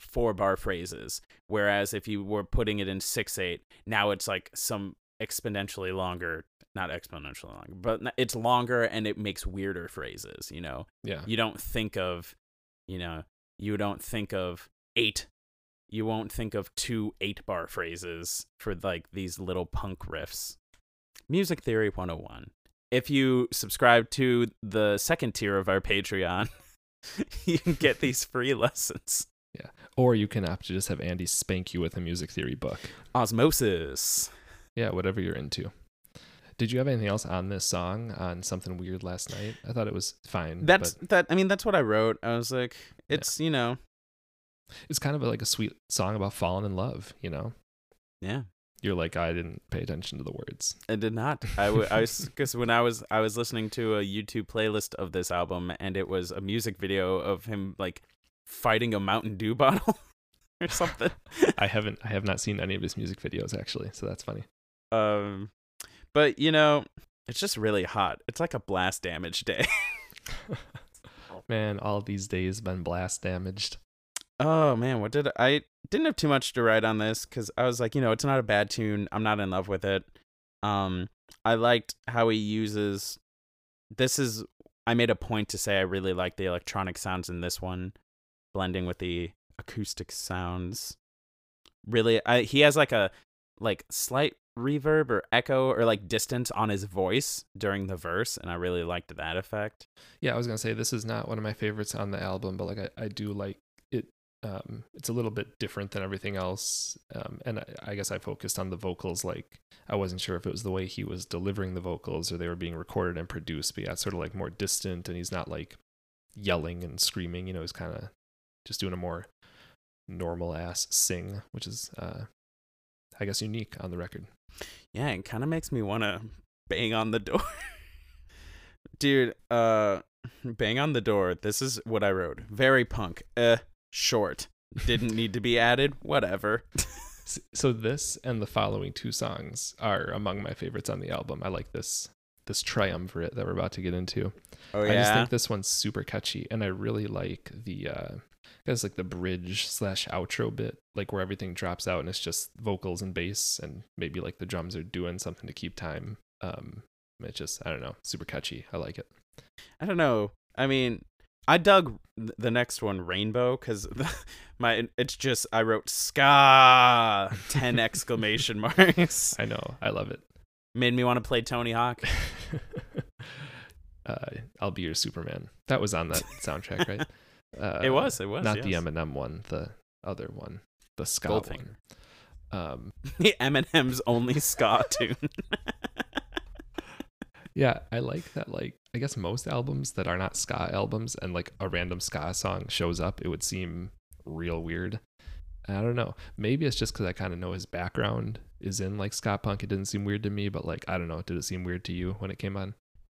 four bar phrases whereas if you were putting it in 6 8 now it's like some exponentially longer not exponentially longer but it's longer and it makes weirder phrases you know Yeah. you don't think of you know you don't think of eight you won't think of two eight bar phrases for like these little punk riffs music theory 101 if you subscribe to the second tier of our patreon [LAUGHS] you can get these [LAUGHS] free lessons Yeah. Or you can opt to just have Andy spank you with a music theory book. osmosis Yeah, whatever you're into. Did you have anything else on this song on something weird last night? I thought it was fine. that's but that i mean that's what i wrote i was like it's you know it's kind of like a sweet song about falling in love, you know? yeah You're like, I didn't pay attention to the words. I did not. I, w- I was [LAUGHS] because when I was I was listening to a YouTube playlist of this album, and it was a music video of him like fighting a Mountain Dew bottle [LAUGHS] or something. I haven't I have not seen any of his music videos actually, so that's funny. um, but you know, it's just really hot. It's like a blast damage day. [LAUGHS] Man, all these days been blast damaged. Oh man, what did I, I didn't have too much to write on this because I was like, you know, it's not a bad tune. I'm not in love with it. Um, I liked how he uses. This is I made a point to say I really like the electronic sounds in this one, blending with the acoustic sounds. Really, I, he has like a like slight reverb or echo or like distance on his voice during the verse, and I really liked that effect. Yeah, I was gonna say this is not one of my favorites on the album, but like I, I do like. Um, it's a little bit different than everything else, um, and I, I guess I focused on the vocals. Like I wasn't sure if it was the way he was delivering the vocals or they were being recorded and produced, but yeah, it's sort of like more distant, and he's not like yelling and screaming. You know, he's kind of just doing a more normal ass sing, which is, uh, I guess, unique on the record. Yeah, it kind of makes me want to bang on the [LAUGHS] door. Dude, uh bang on the door. This is what I wrote. Very punk. Uh short. Didn't need to be added. Whatever. so this and the following two songs are among my favorites on the album. I like this this triumvirate that we're about to get into. Oh yeah. I just think this one's super catchy and I really like the uh guess like the bridge slash outro bit, like where everything drops out and it's just vocals and bass and maybe like the drums are doing something to keep time. Um, it's just I don't know, super catchy. I like it. I don't know. I mean, I dug the next one, Rainbow, because [LAUGHS] my it's just I wrote ska ten [LAUGHS] exclamation marks. I know, I love it. Made me want to play Tony Hawk. [LAUGHS] uh, I'll be your Superman. That was on that soundtrack, right? Uh, it was. It was not yes. the Eminem one, the other one, the ska Goldfinger. one. Um, the Eminem's only ska tune. yeah, I like that. Like, I guess most albums that are not ska albums and like a random ska song shows up, it would seem real weird. I don't know. Maybe it's just because I kind of know his background is in like ska punk. It didn't seem weird to me, but like I don't know. Did it seem weird to you when it came on?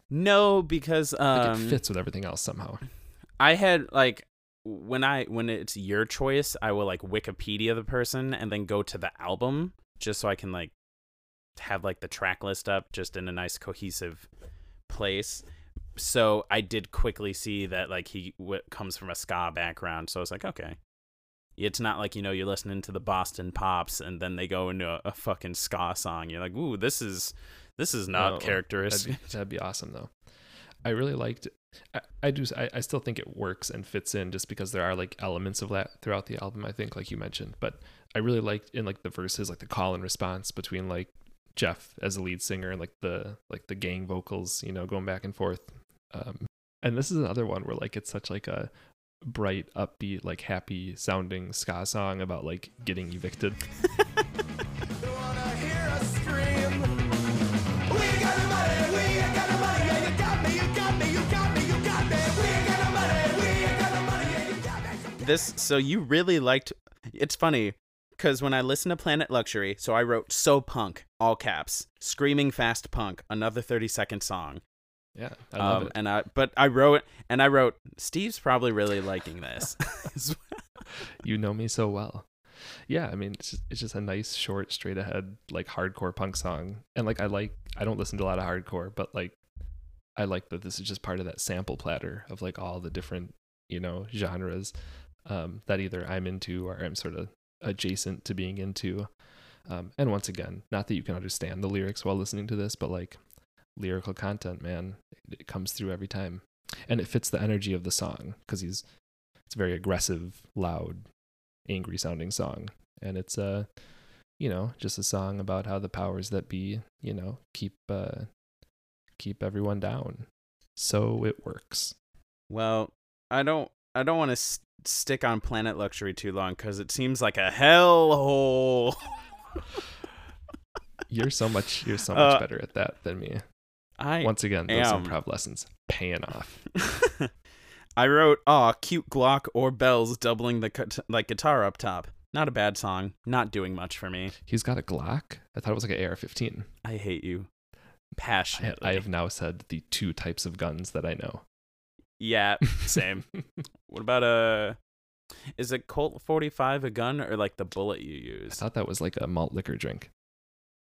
No, because um, like it um, fits with everything else somehow. I had like when I when it's your choice, I will like Wikipedia the person and then go to the album just so I can like have like the track list up just in a nice cohesive place. So I did quickly see that like he w- comes from a ska background, so I was like, okay. It's not like you know you're listening to the Boston Pops and then they go into a, a fucking ska song. You're like, ooh, this is this is not no, characteristic. That'd be, [LAUGHS] that'd be awesome though. I really liked I, I do I, I still think it works and fits in just because there are like elements of that throughout the album, I think, like you mentioned. But I really liked in like the verses, like the call and response between like Jeff as a lead singer and like the like the gang vocals, you know, going back and forth. Um and this is another one where like it's such like a bright, upbeat, like happy sounding ska song about like getting evicted. [LAUGHS] this so you really liked it's funny because when I listen to Planet Luxury, so I wrote "So Punk" all caps, screaming fast punk, another thirty second song. Yeah, I love um, it. And I, but I wrote and I wrote Steve's probably really liking this. [LAUGHS] you know me so well. Yeah, I mean it's just, it's just a nice, short, straight ahead like hardcore punk song, and like I like I don't listen to a lot of hardcore, but like I like that this is just part of that sample platter of like all the different you know genres um, that either I'm into or I'm sort of adjacent to being into. Um, and once again, not that you can understand the lyrics while listening to this, but like lyrical content, man, it, it comes through every time, and it fits the energy of the song because he's it's a very aggressive, loud, angry sounding song, and it's a uh, you know just a song about how the powers that be you know keep uh keep everyone down. So it works. Well i don't i don't want to stick on Planet Luxury too long because it seems like a hellhole. [LAUGHS] you're so much you're so much uh, better at that than me. I once again those am. improv lessons paying off. [LAUGHS] I wrote, "Aw, cute Glock or bells doubling the like guitar up top." Not a bad song. Not doing much for me. He's got a Glock. I thought it was like an AR-15. I hate you. Passionately. I, I have now said the two types of guns that I know. Yeah, [LAUGHS] same. what about a? Is a Colt 45 a gun or like the bullet you use? I thought that was like a malt liquor drink.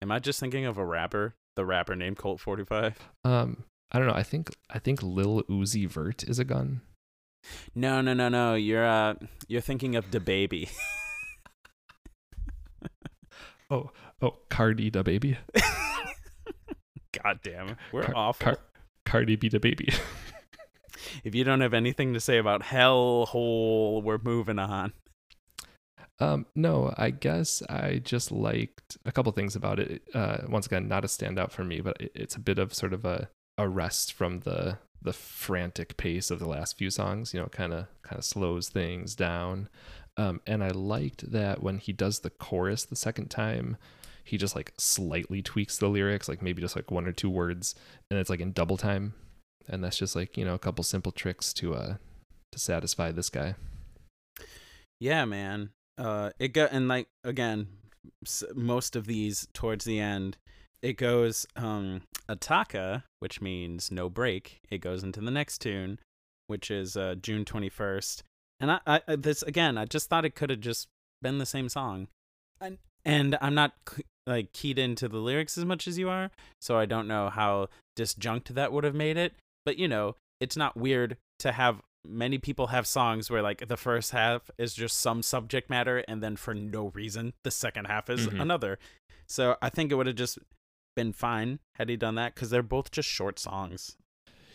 Am I just thinking of a rapper? The rapper named Colt 45? Um, I don't know. I think I think Lil Uzi Vert is a gun. No, no, no, no. You're uh you're thinking of the baby. [LAUGHS] oh, oh, Cardi da baby. God damn, we're Car- awful. Car- Cardi B da baby. if you don't have anything to say about Hellhole, we're moving on. Um, no, I guess I just liked a couple things about it. Uh, once again, not a standout for me, but it's a bit of sort of a, a rest from the the frantic pace of the last few songs. You know, kind of kind of slows things down. Um, and I liked that when he does the chorus the second time, he just like slightly tweaks the lyrics, like maybe just like one or two words, and it's like in double time. And that's just like you know a couple simple tricks to uh to satisfy this guy. Yeah, man uh it got and like again most of these towards the end it goes um attacca which means no break it goes into the next tune which is uh june 21st and i, I this again i just thought it could have just been the same song. And and i'm not like keyed into the lyrics as much as you are so i don't know how disjunct that would have made it. But you know it's not weird to have many people have songs where like the first half is just some subject matter and then for no reason the second half is mm-hmm. another. So i think it would have just been fine had he done that because they're both just short songs.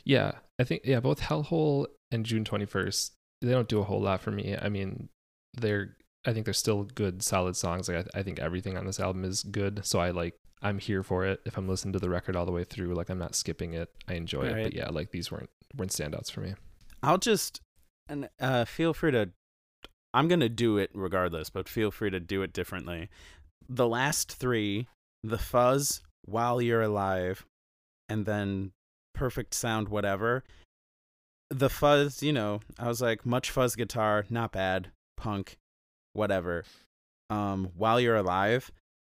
Yeah i think yeah both hellhole and june 21st they don't do a whole lot for me. I mean they're i think they're still good solid songs. Like i, I think everything on this album is good so i like i'm here for it. If i'm listening to the record all the way through like i'm not skipping it. I enjoy right. it but yeah like these weren't weren't standouts for me I'll just and uh, feel free to. I'm gonna do it regardless, but feel free to do it differently. The last three, the fuzz, while you're alive, and then perfect sound, whatever. The fuzz, you know, I was like, much fuzz guitar, not bad, punk, whatever. Um, while you're alive,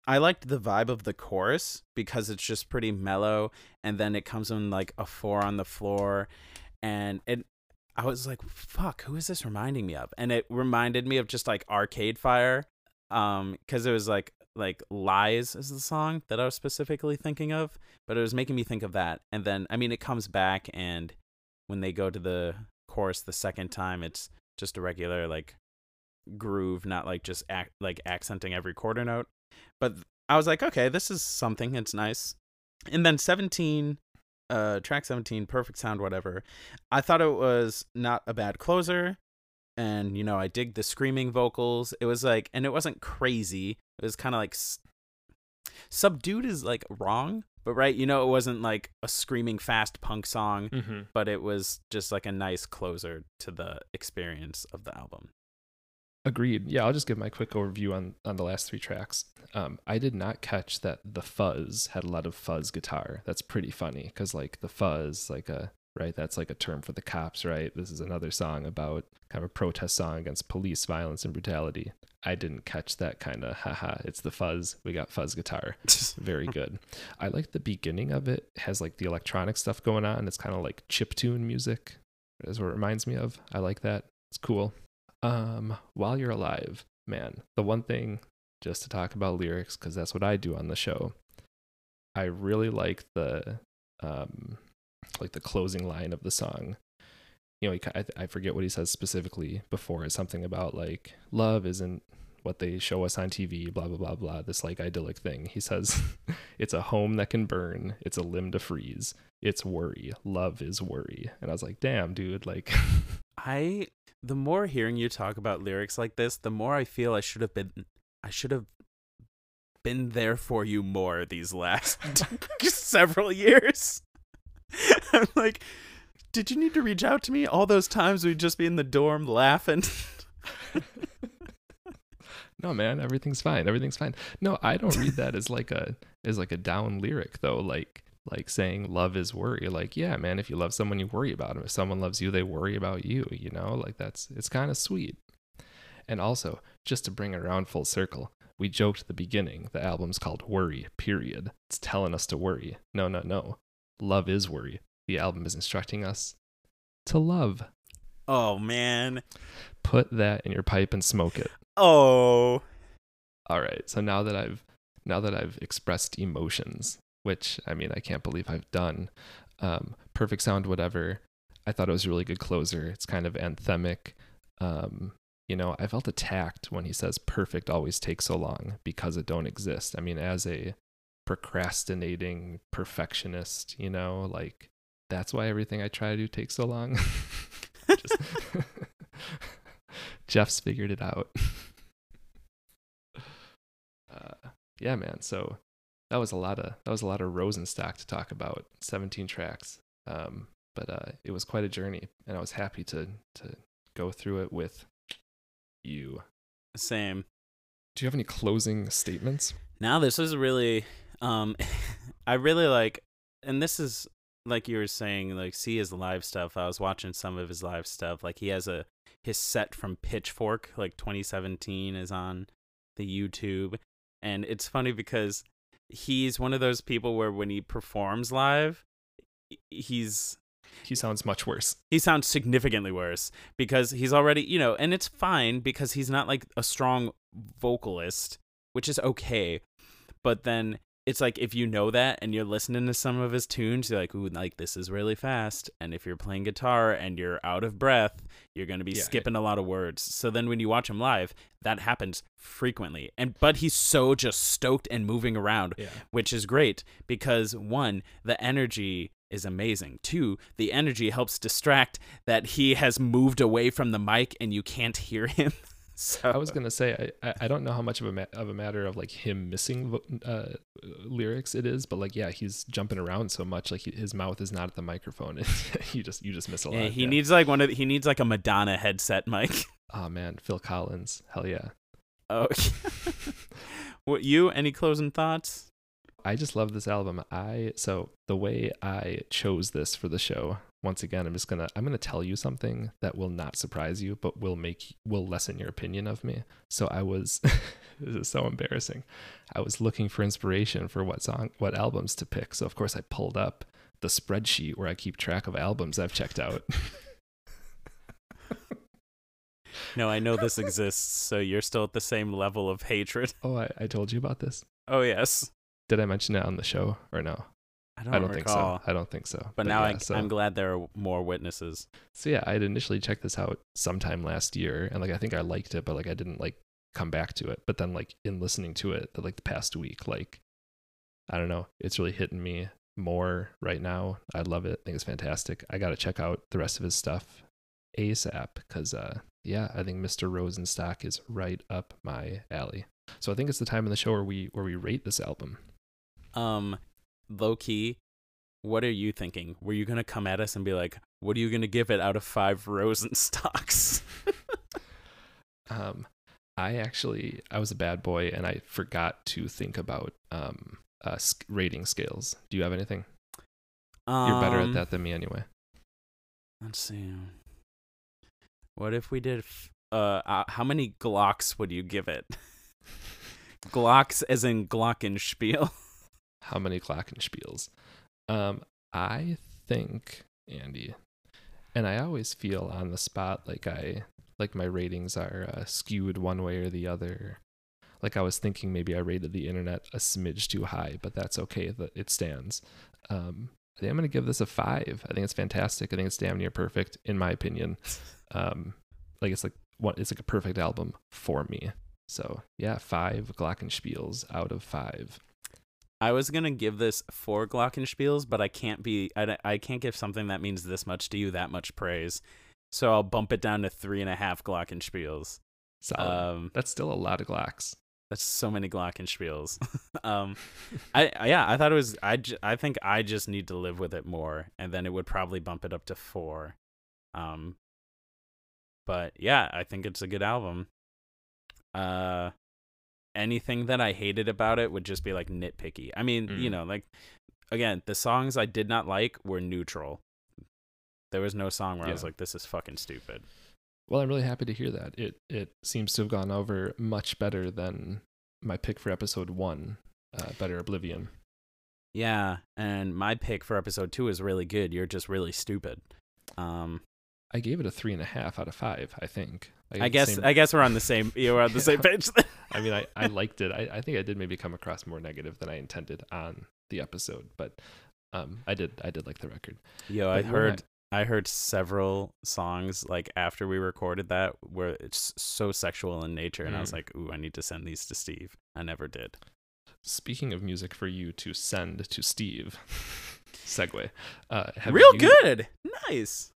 I liked the vibe of the chorus because it's just pretty mellow, and then it comes in like a four on the floor, and it I was like, fuck, who is this reminding me of? And it reminded me of just like Arcade Fire. Um, because it was like like Lies is the song that I was specifically thinking of, but it was making me think of that. And then I mean it comes back and when they go to the chorus the second time, it's just a regular like groove, not like just ac- like accenting every quarter note. But I was like, okay, this is something. It's nice. And then 17 uh track 17 perfect sound whatever. I thought it was not a bad closer and you know i dig the screaming vocals. It was like and it wasn't crazy. It was kind of like s- subdued is like wrong but right you know it wasn't like a screaming fast punk song mm-hmm. but it was just like a nice closer to the experience of the album Agreed. Yeah, I'll just give my quick overview on on the last three tracks. Um, I did not catch that the fuzz had a lot of fuzz guitar. That's pretty funny because like the fuzz, like a right, that's like a term for the cops, right? This is another song about kind of a protest song against police violence and brutality. I didn't catch that kind of haha. It's the fuzz. We got fuzz guitar. [LAUGHS] Very good. I like the beginning of it. it has like the electronic stuff going on. It's kind of like chip tune music. Is what it reminds me of. I like that. It's cool. Um, while you're alive, man, the one thing just to talk about lyrics because that's what I do on the show. I really like the um like the closing line of the song. You know, he, I, I forget what he says specifically before. It's something about like love isn't what they show us on TV, blah blah blah blah. This like idyllic thing. He says, [LAUGHS] "It's a home that can burn. It's a limb to freeze. It's worry. Love is worry." And I was like, "Damn, dude!" Like, [LAUGHS] I the more hearing you talk about lyrics like this, the more I feel I should have been I should have been there for you more these last [LAUGHS] several years. I'm like, did you need to reach out to me all those times we'd just be in the dorm laughing? No man everything's fine everything's fine. No i don't read that as like a as like a down lyric though like like saying love is worry. Like yeah man if you love someone you worry about them if someone loves you they worry about you you know? Like that's it's kind of sweet. And also just to bring it around full circle we joked at the beginning the album's called worry period. It's telling us to worry. No no no. Love is worry. The album is instructing us to love oh man put that in your pipe and smoke it oh all right so now that i've now that i've expressed emotions which I mean, I can't believe I've done. Um, perfect sound, whatever. I thought it was a really good closer. It's kind of anthemic. Um, you know, I felt attacked when he says perfect always takes so long because it don't exist. I mean, as a procrastinating perfectionist, you know, like that's why everything I try to do takes so long. [LAUGHS] Just [LAUGHS] Jeff's figured it out. [LAUGHS] Uh, yeah, man. So that was a lot of that was a lot of Rosenstock to talk about. Seventeen tracks, um, but uh, it was quite a journey, and I was happy to to go through it with you. Same. Do you have any closing statements? Now this is really um [LAUGHS] I really like and this is like you were saying like see his live stuff. I was watching some of his live stuff. Like he has a his set from Pitchfork like 2017 is on the YouTube and it's funny because he's one of those people where when he performs live he's he sounds much worse. He sounds significantly worse because he's already, you know, and it's fine because he's not like a strong vocalist, which is okay. But then it's like if you know that and you're listening to some of his tunes, you're like, ooh, like this is really fast. And if you're playing guitar and you're out of breath, you're gonna be Yeah, skipping a lot of words. So then when you watch him live, that happens frequently. And but he's so just stoked and moving around Yeah. which is great because one, the energy is amazing. Two, the energy helps distract that he has moved away from the mic and you can't hear him. [LAUGHS] so I was gonna say I, I- don't know how much of a ma- of a matter of like him missing uh, lyrics it is, but like yeah, he's jumping around so much like he, his mouth is not at the microphone. [LAUGHS] you just you just miss a lot. yeah, he needs like one of he needs like a Madonna headset mic. Oh [LAUGHS] man, Phil Collins, hell yeah! Oh, [LAUGHS] what you? Any closing thoughts? I just love this album. I so the way I chose this for the show. Once again, I'm just gonna I'm gonna tell you something that will not surprise you, but will make will lessen your opinion of me. So I was [LAUGHS] this is so embarrassing. I was looking for inspiration for what song what albums to pick. So of course I pulled up the spreadsheet where I keep track of albums I've checked out. [LAUGHS] No, I know this exists, so you're still at the same level of hatred. oh, I, I told you about this. Oh yes, Did I mention it on the show or no? I don't, I don't think so. I don't think so. But, now yeah, I, so- I'm glad there are more witnesses. So yeah, I had initially checked this out sometime last year, and like I think I liked it, but like I didn't like come back to it. But then like in listening to it, like the past week, like I don't know, it's really hitting me more right now. I love it. I think it's fantastic. I got to check out the rest of his stuff ASAP because uh yeah, I think Mr. Rosenstock is right up my alley. So I think it's the time in the show where we where we rate this album. Um, low key, what are you thinking? Were you gonna come at us and be like, "What are you gonna give it out of five Rosenstocks?" [LAUGHS] Um, I actually I was a bad boy and I forgot to think about um uh rating scales. Do you have anything? You're better at Um, that than me anyway. Let's see. What if we did? f- Uh, uh, how many Glocks would you give it? [LAUGHS] Glocks, as in Glockenspiel. How many glockenspiels? Um, I think Andy, and I always feel on the spot like I like my ratings are uh, skewed one way or the other. Like I was thinking maybe I rated the internet a smidge too high, but that's okay. That it stands. Um, I think I'm gonna give this a five. I think it's fantastic. I think it's damn near perfect in my opinion. Um, like it's like what it's like a perfect album for me. So yeah, five glockenspiels out of five. I was gonna give this four Glockenspiels, but I can't be. I, I can't give something that means this much to you that much praise. So I'll bump it down to three and a half Glockenspiels. Solid. Um, That's still a lot of Glocks. That's so many Glockenspiels. [LAUGHS] um, [LAUGHS] I, I yeah, I thought it was. I, j- I think I just need to live with it more, and then it would probably bump it up to four. Um, but yeah, I think it's a good album. Uh, anything that I hated about it would just be like nitpicky. I mean, you Mm. know, like again, the songs I did not like were neutral. There was no song where I was like, "This is fucking stupid." Well, I'm really happy to hear that. It it seems to have gone over much better than my pick for episode one, uh, Better Oblivion. Yeah, and my pick for episode two is really good. You're just really stupid. Um, I gave it a three and a half out of five. I think. gave I guess same- I guess we're on the same. You we're on the [LAUGHS] same page. [LAUGHS] I mean, I, I liked it. I, I think I did maybe come across more negative than I intended on the episode, but um, I did I did like the record. Yo, I you're heard. I heard several songs like after we recorded that where it's so sexual in nature, and I was Mm. like, "Ooh, I need to send these to Steve." I never did. Speaking of music for you to send to Steve, [LAUGHS] segue. Uh, Real you- good. Nice.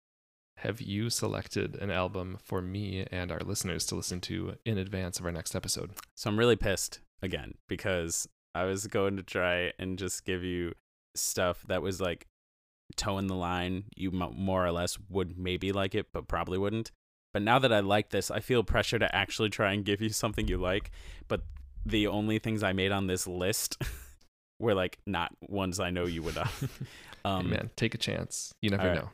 Have you selected an album for me and our listeners to listen to in advance of our next episode? So I'm really pissed again because I was going to try and just give you stuff that was like toeing the line. You more or less would maybe like it, but probably wouldn't. But now that I like this, I feel pressure to actually try and give you something you like. But the only things I made on this list [LAUGHS] were like not ones I know you would. [LAUGHS] Uh, Hey, um, man, take a chance. You never right. know.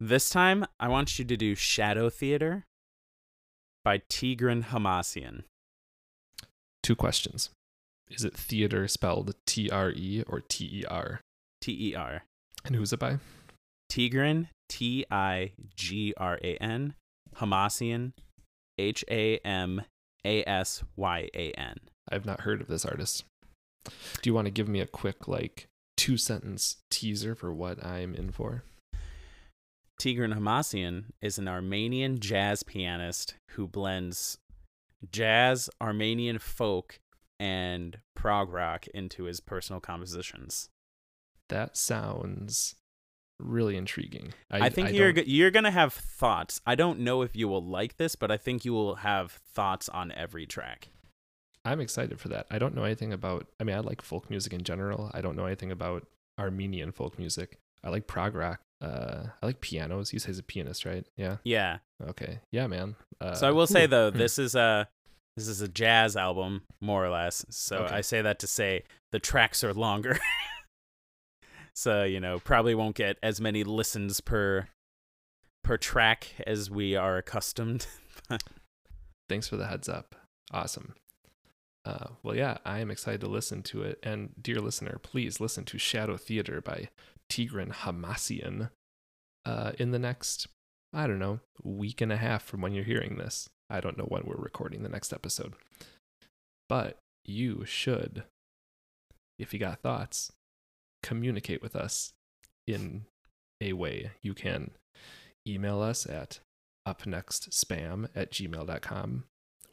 This time, I want you to do Shadow Theater by Tigran Hamasyan. Two questions. Is it theater spelled T R E or T E R? T E R. And who's it by? Tigran, T I G R A N, Hamasyan, H A M A S Y A N. I've not heard of this artist. Do you want to give me a quick, like, two sentence teaser for what I'm in for? Tigran Hamasyan is an Armenian jazz pianist who blends jazz, Armenian folk, and prog rock into his personal compositions. That sounds really intriguing. I, think you're don't- you're gonna have thoughts. I don't know if you will like this, but I think you will have thoughts on every track. I'm excited for that. I don't know anything about. I mean, I like folk music in general. I don't know anything about Armenian folk music. I like prog rock. Uh, I like pianos. You say he's a pianist, right? Yeah. Yeah. Okay. Yeah, man. Uh, So I will say though, Hmm. this is a this is a jazz album, more or less. So Okay. I say that to say the tracks are longer. [LAUGHS] so, you know, probably won't get as many listens per per track as we are accustomed. [LAUGHS] Thanks for the heads up. Awesome. Uh, well, yeah, I am excited to listen to it. And dear listener, please listen to Shadow Theater by Tigran Hamasyan uh, in the next, I don't know, week and a half from when you're hearing this. I don't know when we're recording the next episode. But you should, if you got thoughts, communicate with us in a way. You can email us at upnextspam at gmail.com.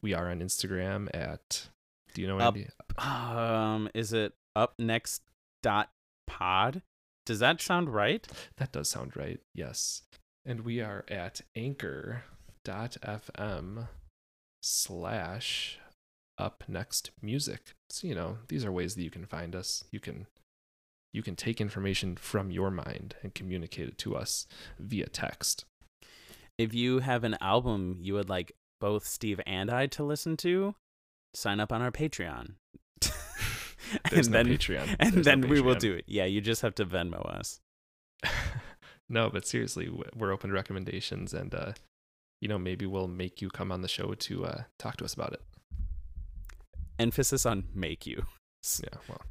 We are on Instagram at, do you know, Up- um is it up next dot pod? Does that sound right? That does sound right. Yes. And we are at anchor.fm slash up next music. So, you know, these are ways that you can find us. You can you can take information from your mind and communicate it to us via text. If you have an album you would like both Steve and I to listen to, sign up on our Patreon. [LAUGHS] There's and no then, Patreon. And There's no then we will do it. Yeah, you just have to Venmo us. [LAUGHS] no, but seriously, we're open to recommendations, and uh, you know, maybe we'll make you come on the show to uh, talk to us about it. Emphasis on make you. [LAUGHS] Yeah, well,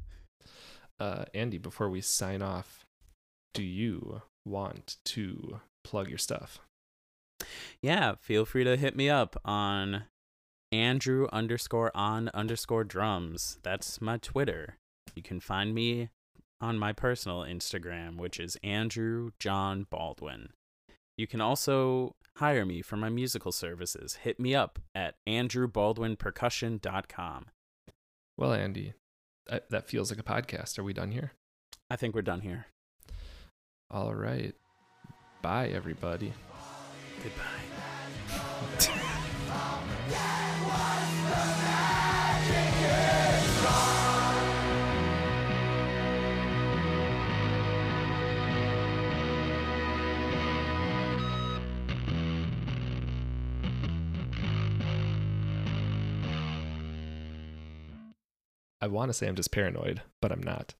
uh, Andy, before we sign off, do you want to plug your stuff? Yeah, feel free to hit me up on Andrew underscore on underscore drums. That's my Twitter. You can find me on my personal Instagram, which is Andrew John Baldwin. You can also hire me for my musical services. Hit me up at andrewbaldwinpercussion.com. Well, Andy, that, that feels like a podcast. Are we done here? I think we're done here. All right. Bye, everybody. Goodbye. I want to say I'm just paranoid, but I'm not.